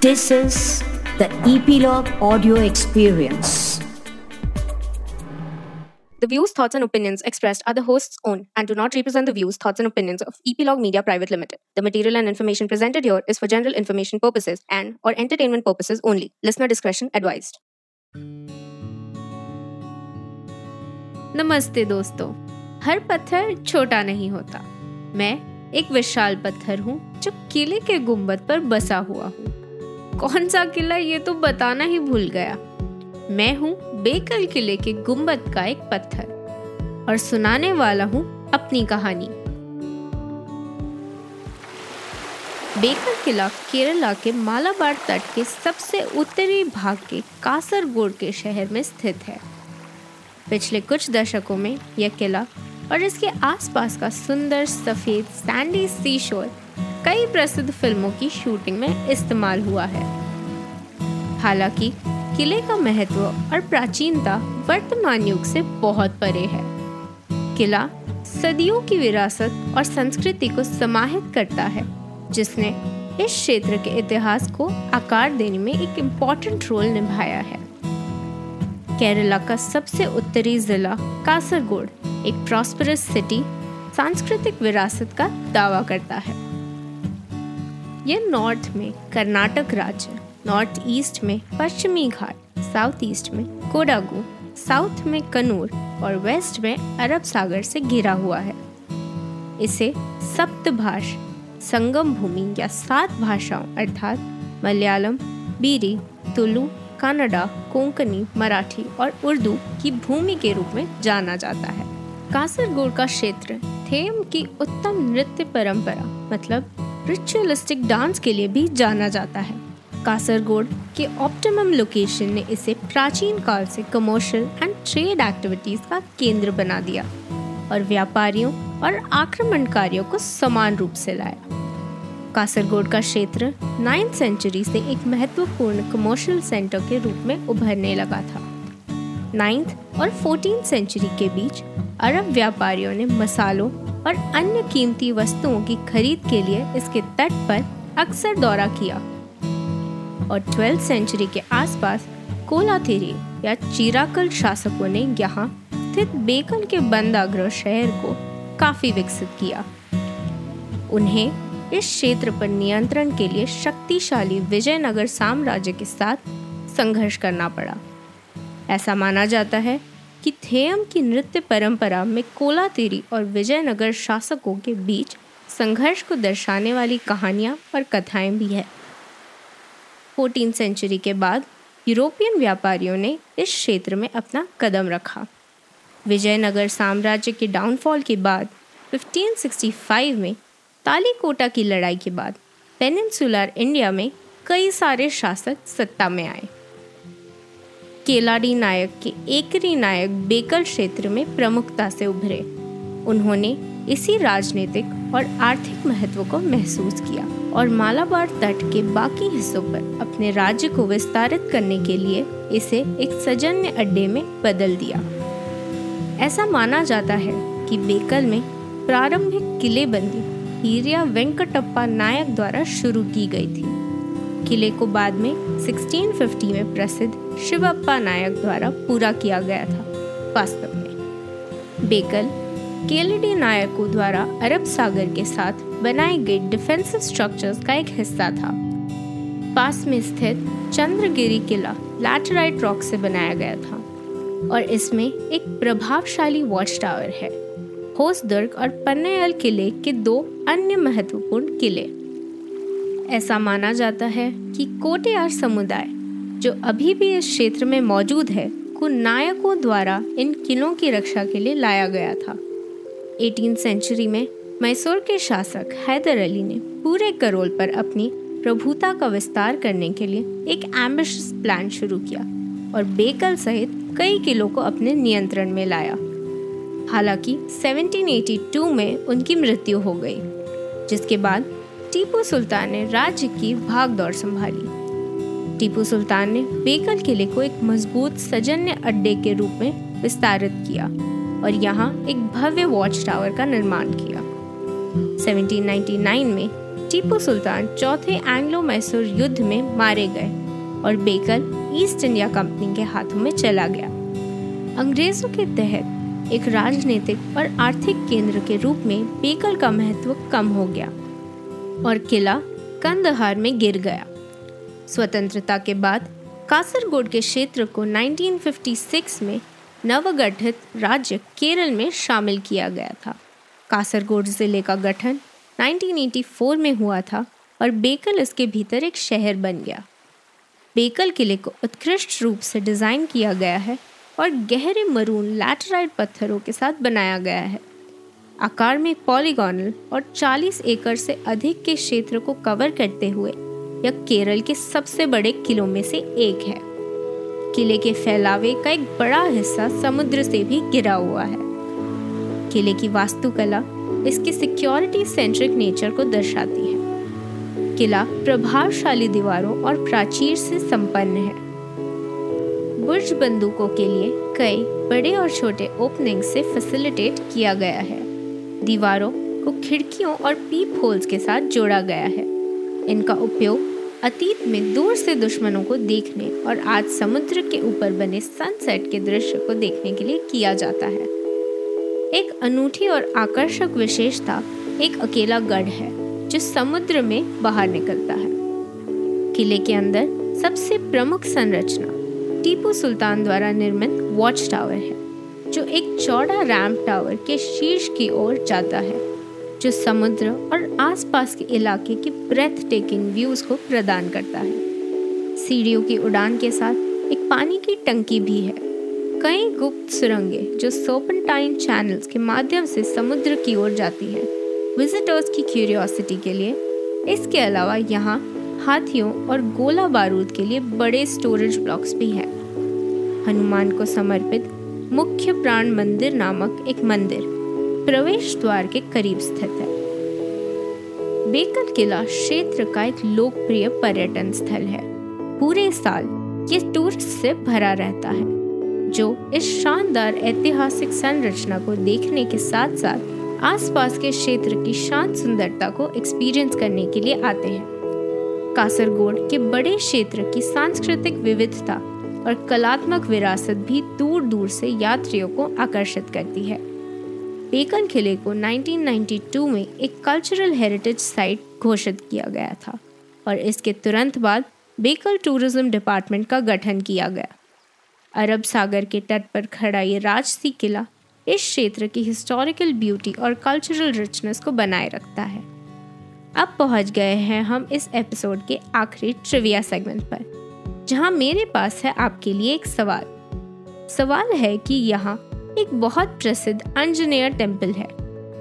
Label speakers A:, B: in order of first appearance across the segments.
A: This is the Epilogue Audio Experience.
B: The views, thoughts, and opinions expressed are the host's own and do not represent the views, thoughts, and opinions of Epilogue Media Private Limited. The material and information presented here is for general information purposes and or entertainment purposes only. Listener discretion advised.
C: नमस्ते दोस्तों हर पत्थर छोटा नहीं होता मैं एक विशाल पत्थर हूँ जो किले के गुंबद पर बसा हुआ हूँ कौन सा किला ये तो बताना ही भूल गया। मैं हूँ बेकल किले के गुंबद का एक पत्थर, और सुनाने वाला हूँ अपनी कहानी। बेकल किला केरला के मालाबार तट के सबसे उत्तरी भाग के कासरगोड के शहर में स्थित है। पिछले कुछ दशकों में यह किला और इसके आसपास का सुंदर सफ़ेद सैंडी सी शोर कई प्रसिद्ध फ़िल्मों की शूटिंग में इस्तेमाल हुआ है। हालाँकि, किले का महत्व और प्राचीनता वर्तमान युग से बहुत परे है। किला सदियों की विरासत और संस्कृति को समाहित करता है, जिसने इस क्षेत्र के इतिहास को आकार देने में एक इम्पोर्टेंट रोल निभाया है। केरला का सबसे उत्तरी जिला कासरगोड, एक प्रॉस्परस सिटी सांस्कृतिक विरासत का दावा करता है। यह नॉर्थ में कर्नाटक राज्य, नॉर्थ ईस्ट में पश्चिमी घाट, साउथ ईस्ट में कोडागु, साउथ में कनूर और वेस्ट में अरब सागर से घिरा हुआ है। इसे सप्तभाष संगम भूमि या सात भाषाओं अर्थात मलयालम, बीरी, तुलु, कन्नडा, कोंकणी, मराठी और उर्दू की भूमि के रूप में जाना जाता है। कासरगोड का क्षेत्र थेम की उत्तम नृत्य परंपरा मतलब रिचुअलिस्टिक डांस के लिए भी जाना जाता है। कासरगोड के ऑप्टिमम लोकेशन ने इसे प्राचीन काल से कमर्शियल एंड ट्रेड एक्टिविटीज़ का केंद्र बना दिया और व्यापारियों और आक्रमणकारियों को समान रूप से लाया। कासरगोड का क्षेत्र नाइन्थ सेंचुरी से एक महत्वपूर्ण कमर्शियल सेंटर के रूप में उभरने लगा था। नाइन्थ और फोर्टीन सेंचुरी के बीच अरब व्यापारियों ने मसालों और अन्य कीमती वस्तुओं की खरीद के लिए इसके तट पर अक्सर दौरा किया। और ट्वेल्थ सेंचुरी के आसपास कोलाथिरी या चिराकल शासकों ने यहाँ स्थित बेकन के बंदाग्रह शहर को काफ़ी विकसित किया। उन्हें इस क्षेत्र पर नियंत्रण के लिए शक्तिशाली विजयनगर साम्राज्य के साथ संघर्ष करना पड़ा। ऐसा माना जाता है कि थेयम की नृत्य परंपरा में कोलातेरी और विजयनगर शासकों के बीच संघर्ष को दर्शाने वाली कहानियाँ और कथाएँ भी है। फोर्टीन सेंचुरी के बाद यूरोपियन व्यापारियों ने इस क्षेत्र में अपना कदम रखा। विजयनगर साम्राज्य के डाउनफॉल के बाद 1565 में तालीकोटा की लड़ाई के बाद पेनिनसुलर इंडिया में कई सारे शासक सत्ता में आए। केलाडी नायक के एकरी नायक बेकल क्षेत्र में प्रमुखता से उभरे। उन्होंने इसी राजनीतिक और आर्थिक महत्व को महसूस किया और मालाबार तट के बाकी हिस्सों पर अपने राज्य को विस्तारित करने के लिए इसे एक सजन्य अड्डे में बदल दिया। ऐसा माना जाता है कि बेकल में प्रारंभिक किलेबंदी हीरिया वेंकटप्पा नायक द्वारा शुरू की गई थी। किले को बाद में 1650 में प्रसिद्ध शिवप्पा नायक द्वारा पूरा किया गया था, वास्तव में। बेकल, केलेडी नायकों द्वारा अरब सागर के साथ बनाए गए डिफेंसिव स्ट्रक्चर्स का एक हिस्सा था। पास में स्थित चंद्रगिरी किला लैटराइट रॉक से बनाया गया था और इसमें एक प्रभावशाली वॉच टावर है, होसदुर्ग और पन्नेयल किले के दो अन्य महत्वपूर्ण किले। ऐसा माना जाता है कि कोटेयार समुदाय, जो अभी भी इस क्षेत्र में मौजूद है, को नायकों द्वारा इन किलों की रक्षा के लिए लाया गया था। 18 सेंचुरी में मैसूर के शासक हैदर अली ने पूरे करोल पर अपनी प्रभुता का विस्तार करने के लिए एक एम्बिश प्लान शुरू किया और बेकल सहित कई किलों को अपने नियंत्रण में लाया। हालाँकि 1782 में उनकी मृत्यु हो गई, जिसके बाद टीपू सुल्तान ने राज्य की भाग दौड़ संभाली। टीपू सुल्तान ने बेकल किले को एक मज़बूत सजन्य अड्डे के रूप में विस्तारित किया और यहाँ एक भव्य वॉच टावर का निर्माण किया। 1799 में टीपू सुल्तान चौथे एंग्लो मैसूर युद्ध में मारे गए और बेकल ईस्ट इंडिया कंपनी के हाथों में चला गया। अंग्रेज़ों के तहत एक राजनीतिक और आर्थिक केंद्र के रूप में बेकल का महत्व कम हो गया। और किला कंदहार में गिर गया। स्वतंत्रता के बाद कासरगोड के क्षेत्र को 1956 में नवगठित राज्य केरल में शामिल किया गया था। कासरगोड ज़िले का गठन 1984 में हुआ था और बेकल इसके भीतर एक शहर बन गया। बेकल किले को उत्कृष्ट रूप से डिज़ाइन किया गया है और गहरे मरून लैटराइट पत्थरों के साथ बनाया गया है। आकार में पॉलीगोनल और 40 एकड़ से अधिक के क्षेत्र को कवर करते हुए यह केरल के सबसे बड़े किलों में से एक है। किले के फैलावे का एक बड़ा हिस्सा समुद्र से भी गिरा हुआ है। किले की वास्तुकला इसके सिक्योरिटी सेंट्रिक नेचर को दर्शाती है। किला प्रभावशाली दीवारों और प्राचीर से संपन्न है। बुर्ज बंदूकों के लिए कई बड़े और छोटे ओपनिंग से फैसिलिटेट किया गया है। दीवारों को खिड़कियों और पीप होल्स के साथ जोड़ा गया है। इनका उपयोग अतीत में दूर से दुश्मनों को देखने और आज समुद्र के ऊपर बने सनसेट के दृश्य को देखने के लिए किया जाता है। एक अनूठी और आकर्षक विशेषता एक अकेला गढ़ है, जो समुद्र में बाहर निकलता है। किले के अंदर सबसे प्रमुख संरचना टीपू सुल्तान द्वारा निर्मित वॉच टावर है। जो एक चौड़ा रैम्प टावर के शीर्ष की ओर जाता है, जो समुद्र और आसपास के इलाके के ब्रेथ टेकिंग व्यूज़ को प्रदान करता है। सीढ़ियों की उड़ान के साथ एक पानी की टंकी भी है। कई गुप्त सुरंगें जो सोपनटाइन चैनल्स के माध्यम से समुद्र की ओर जाती हैं। विजिटर्स की क्यूरियोसिटी के लिए, इसके अलावा यहाँ हाथियों और गोला बारूद के लिए बड़े स्टोरेज ब्लॉक्स भी हैं। हनुमान को समर्पित मुख्य प्राण मंदिर नामक एक मंदिर प्रवेश द्वार के करीब स्थित है। बेकल किला क्षेत्र का एक लोकप्रिय पर्यटन स्थल है। पूरे साल ये टूरिस्ट से भरा रहता है, जो इस शानदार ऐतिहासिक संरचना को देखने के साथ साथ आसपास के क्षेत्र की शांत सुंदरता को एक्सपीरियंस करने के लिए आते हैं। कासरगोड के बड़े क्षेत्र की सांस्कृतिक विविधता और कलात्मक विरासत भी दूर दूर से यात्रियों को आकर्षित करती है। बेकन किले को 1992 में एक कल्चरल हेरिटेज साइट घोषित किया गया था और इसके तुरंत बाद बेकल टूरिज़्म डिपार्टमेंट का गठन किया गया। अरब सागर के तट पर खड़ा ये राजसी किला इस क्षेत्र की हिस्टोरिकल ब्यूटी और कल्चरल रिचनेस को बनाए रखता है। अब पहुँच गए हैं हम इस एपिसोड के आखिरी ट्रिविया सेगमेंट पर। जहाँ मेरे पास है आपके लिए एक सवाल। सवाल है कि यहाँ एक बहुत प्रसिद्ध अंजनेयर टेंपल है।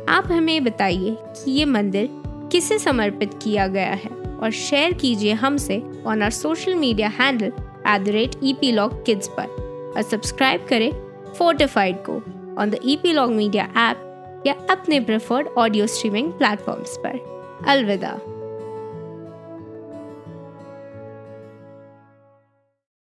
C: आप हमें बताइए कि ये मंदिर किसे समर्पित किया गया है और शेयर कीजिए हमसे on our social media handle at the rate E P log kids पर और सब्सक्राइब करें फोर्टिफाइड को on the E P log media app या अपने प्रेफर्ड ऑडियो स्ट्रीमिंग प्लेटफॉर्म्स पर। अलविदा।